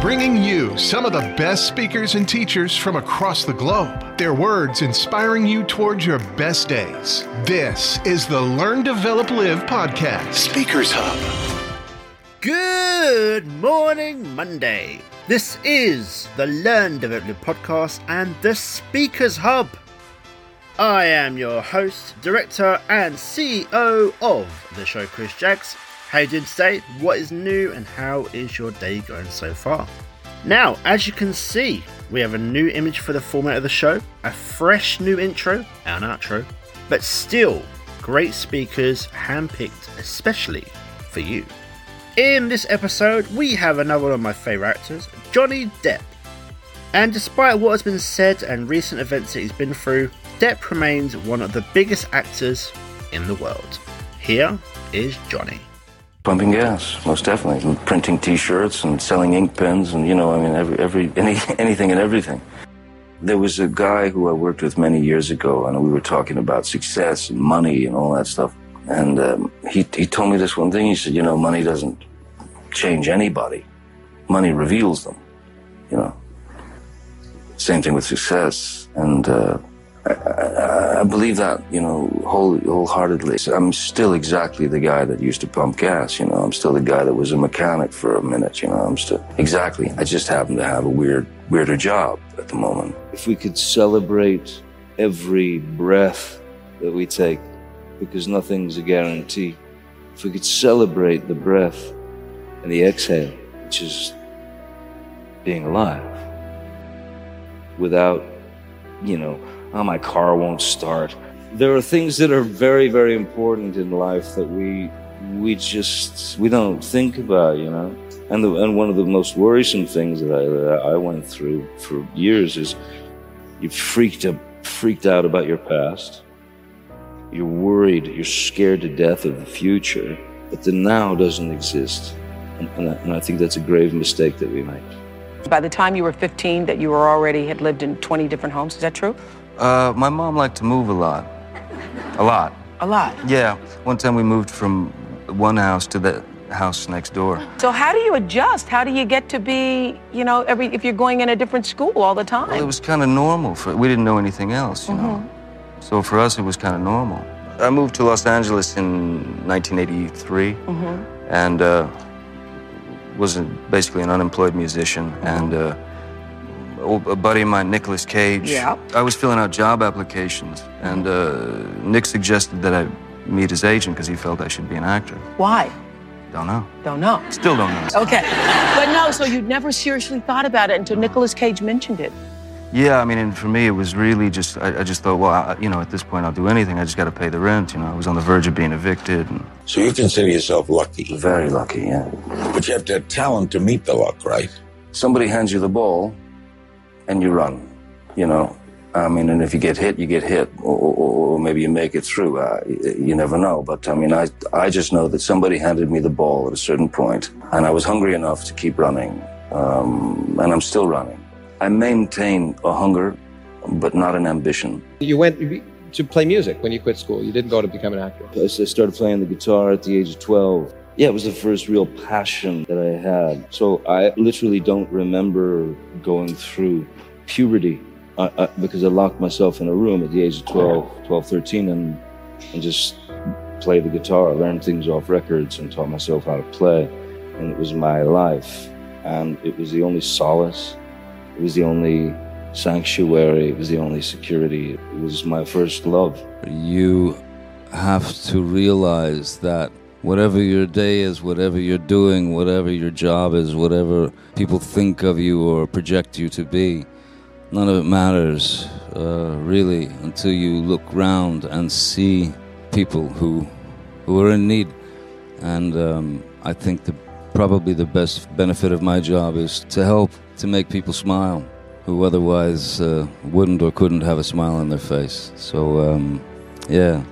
bringing you some of the best speakers and teachers from across the globe. Their words inspiring you towards your best days. This is the Learn, Develop, Live podcast, Speakers Hub. Good morning, Monday. This is the Learn, Develop, Live podcast and the Speakers Hub. I am your host, director, and CEO of the show, Chris Jaggs. How you doing today? What is new and how is your day going so far? Now, as you can see, we have a new image for the format of the show, a fresh new intro and outro, but still great speakers handpicked especially for you. In this episode, we have another one of my favourite actors, Johnny Depp. And despite what has been said and recent events that he's been through, Depp remains one of the biggest actors in the world. Here is Johnny. Pumping gas, most definitely. And printing T-shirts and selling ink pens, and you know, I mean, every, every any, anything and everything. There was a guy who I worked with many years ago, and we were talking about success and money and all that stuff. And um, he he told me this one thing. He said, you know, money doesn't change anybody. Money reveals them. You know. Same thing with success, and uh, I, I, believe that, you know, whole, wholeheartedly. I'm still exactly the guy that used to pump gas, you know. I'm still the guy that was a mechanic for a minute, you know. I'm still exactly. I just happen to have a weird, weirder job at the moment. If we could celebrate every breath that we take, because nothing's a guarantee. If we could celebrate the breath and the exhale, which is being alive, without, you know, oh, my car won't start. There are things that are very, very important in life that we we just we don't think about, you know. And the, and one of the most worrisome things that I that I went through for years is you freaked up, freaked out about your past. You're worried. You're scared to death of the future, but the now doesn't exist. And, and, I, and I think that's a grave mistake that we make. By the time you were 15, that you were already had lived in 20 different homes. Is that true? Uh, my mom liked to move a lot. A lot. A lot? Yeah. One time we moved from one house to the house next door. So how do you adjust? How do you get to be, you know, every if you're going in a different school all the time? Well, it was kind of normal for we didn't know anything else, you mm-hmm. know. So for us it was kind of normal. I moved to Los Angeles in 1983 mm-hmm. and uh, was basically an unemployed musician and uh, a buddy of mine, Nicolas Cage. Yeah. I was filling out job applications, and uh, Nick suggested that I meet his agent because he felt I should be an actor. Why? Don't know. Don't know. Still don't know. Okay. But no, so you'd never seriously thought about it until Nicolas Cage mentioned it. Yeah, I mean, and for me, it was really just, I, I just thought, well, I, you know, at this point, I'll do anything. I just got to pay the rent. You know, I was on the verge of being evicted. And... So you consider yourself lucky? Very lucky, yeah. But you have to have talent to meet the luck, right? Somebody hands you the ball, and you run, you know. I mean, and if you get hit, you get hit, or, or, or maybe you make it through. Uh, you never know. But I mean, I, I just know that somebody handed me the ball at a certain point, and I was hungry enough to keep running, um, and I'm still running. I maintain a hunger, but not an ambition. You went to play music when you quit school. You didn't go to become an actor. I started playing the guitar at the age of 12. Yeah, it was the first real passion that I had. So I literally don't remember going through puberty uh, uh, because I locked myself in a room at the age of 12, 12 13, and, and just played the guitar, learned things off records, and taught myself how to play. And it was my life. And it was the only solace, it was the only sanctuary, it was the only security. It was my first love. You have to realize that whatever your day is, whatever you're doing, whatever your job is, whatever people think of you or project you to be, none of it matters uh, really until you look round and see people who who are in need. And um, I think the probably the best benefit of my job is to help to make people smile who otherwise uh, wouldn't or couldn't have a smile on their face. So um, yeah,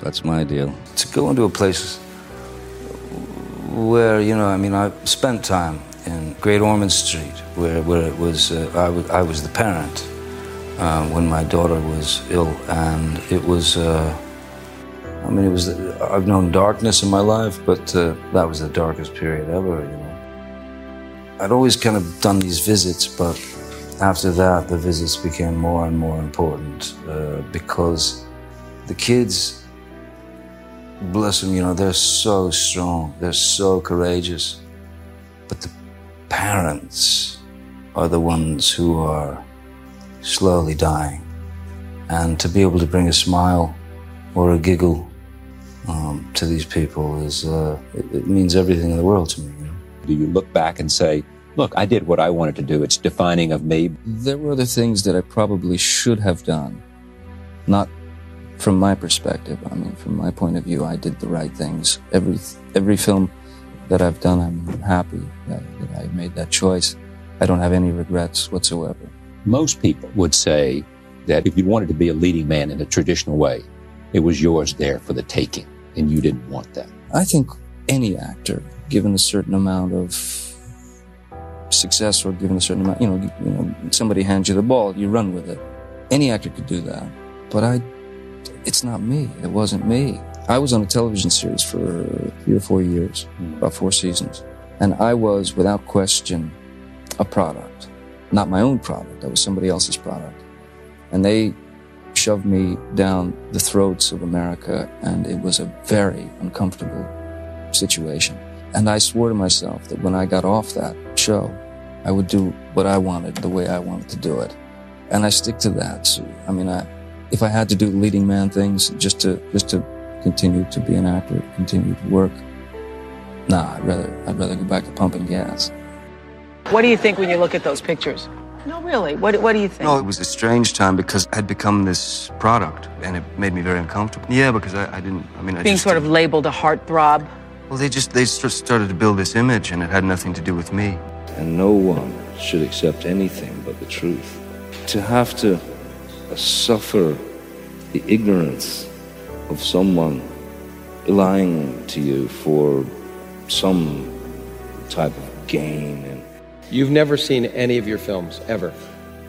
that's my deal. To go into a place where you know, I mean, I spent time in Great Ormond Street, where, where it was, uh, I, w- I was the parent uh, when my daughter was ill, and it was, uh, I mean, it was, I've known darkness in my life, but uh, that was the darkest period ever, you know. I'd always kind of done these visits, but after that, the visits became more and more important uh, because the kids, bless them, you know, they're so strong, they're so courageous. But the parents are the ones who are slowly dying. And to be able to bring a smile or a giggle um, to these people is, uh, it, it means everything in the world to me. You know? Do you look back and say, look, I did what I wanted to do. It's defining of me. There were other things that I probably should have done. Not from my perspective. I mean, from my point of view, I did the right things. Every, every film that I've done, I'm happy that, that I made that choice. I don't have any regrets whatsoever. Most people would say that if you wanted to be a leading man in a traditional way, it was yours there for the taking, and you didn't want that. I think any actor, given a certain amount of success or given a certain amount, you know, you know, somebody hands you the ball, you run with it. Any actor could do that, but I, it's not me. It wasn't me. I was on a television series for three or four years, hmm. about four seasons, and I was, without question, a product, not my own product. I was somebody else's product, and they shoved me down the throats of America, and it was a very uncomfortable situation. And I swore to myself that when I got off that show, I would do what I wanted the way I wanted to do it. And I stick to that. So, I mean, I, if I had to do leading man things just to, just to continue to be an actor, continue to work, nah, I'd rather, I'd rather go back to pumping gas. What do you think when you look at those pictures? No, really. What, what do you think? No, it was a strange time because I'd become this product and it made me very uncomfortable. Yeah, because I, I didn't, I mean, I Being just sort of labeled a heartthrob. Well, they just, they just started to build this image and it had nothing to do with me. And no one should accept anything but the truth. To have to uh, suffer the ignorance of someone lying to you for some type of gain and You've never seen any of your films, ever.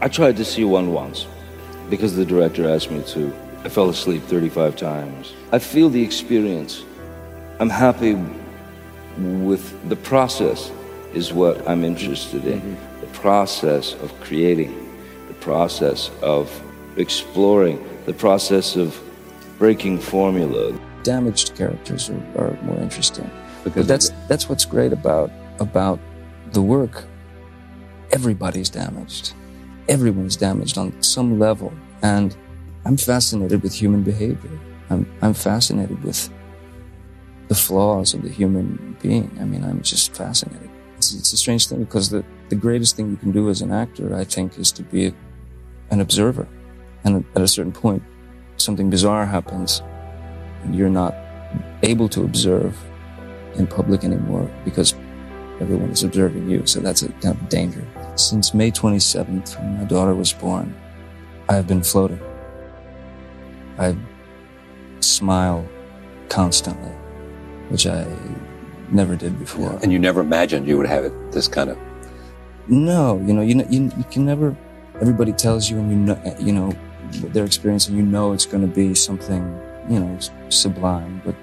I tried to see one once because the director asked me to. I fell asleep 35 times. I feel the experience. I'm happy with the process is what I'm interested in. Mm-hmm. The process of creating, the process of exploring, the process of breaking formula. Damaged characters are, are more interesting. Because that's that's what's great about about the work. Everybody's damaged. Everyone's damaged on some level. And I'm fascinated with human behavior. I'm, I'm fascinated with the flaws of the human being. I mean, I'm just fascinated. It's, it's a strange thing because the, the greatest thing you can do as an actor, I think, is to be an observer. And at a certain point, something bizarre happens and you're not able to observe in public anymore because everyone is observing you. So that's a kind of danger. Since May 27th, when my daughter was born, I have been floating. I smile constantly, which I never did before. And you never imagined you would have it this kind of. No, you know, you, you, you can never, everybody tells you and you know, you know, what they're experiencing, you know it's going to be something, you know, sublime, but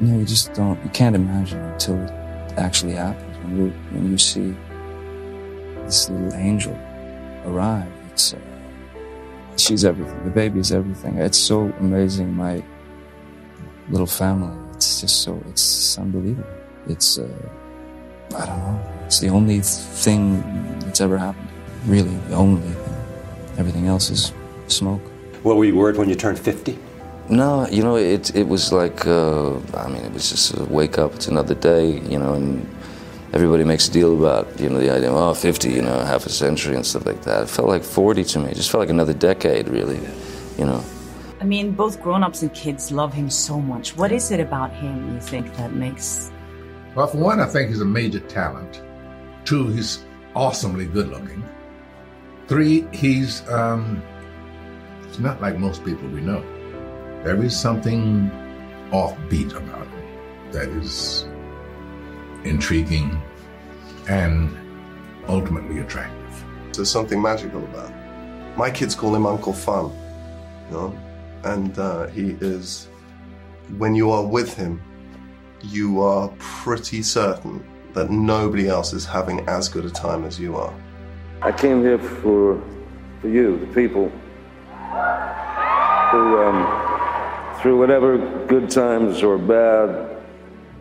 you know, you just don't, you can't imagine until it actually happens. When you, when you see this little angel arrive, it's, uh, she's everything. The baby is everything. It's so amazing. My little family. It's just so, it's unbelievable. It's, uh, I don't know. It's the only thing that's ever happened. Really, the only thing. Everything else is smoke. What were you worried when you turned 50? No, you know, it it was like uh, I mean, it was just a wake up. It's another day, you know, and everybody makes a deal about you know the idea of oh 50, you know, half a century and stuff like that. It felt like 40 to me. It just felt like another decade, really, you know. I mean, both grown-ups and kids love him so much. What is it about him you think that makes? Well, for one, I think he's a major talent. Two, he's awesomely good looking. Three, he's um, it's not like most people we know. There is something offbeat about him that is intriguing and ultimately attractive. There's something magical about him. My kids call him Uncle Fun, you know, and uh, he is. When you are with him, you are pretty certain that nobody else is having as good a time as you are. I came here for, for you, the people, who, um, through whatever good times or bad,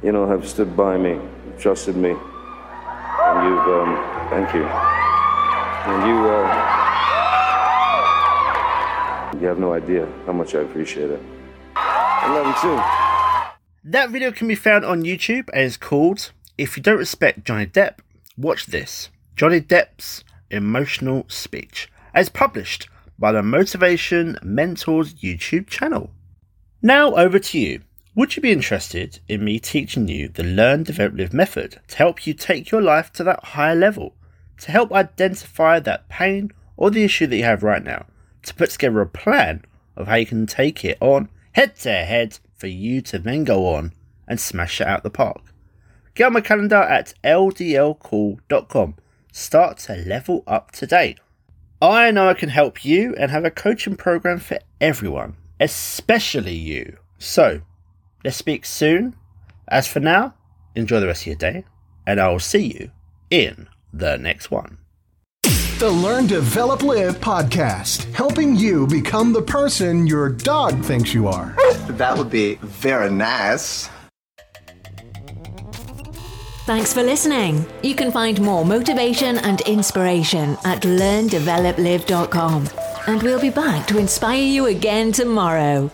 you know, have stood by me, trusted me, and you've, um, thank you. And you, uh, you have no idea how much I appreciate it. I love you too. That video can be found on YouTube and is called If You Don't Respect Johnny Depp, Watch This Johnny Depp's Emotional Speech, as published by the Motivation Mentors YouTube channel. Now over to you. Would you be interested in me teaching you the Learn, Develop, Live method to help you take your life to that higher level? To help identify that pain or the issue that you have right now? To put together a plan of how you can take it on head to head for you to then go on and smash it out the park. Get on my calendar at ldlcall.com. Start to level up today. I know I can help you and have a coaching program for everyone, especially you. So, let's speak soon. As for now, enjoy the rest of your day, and I will see you in the next one. The Learn, Develop, Live podcast, helping you become the person your dog thinks you are. That would be very nice. Thanks for listening. You can find more motivation and inspiration at learndeveloplive.com. And we'll be back to inspire you again tomorrow.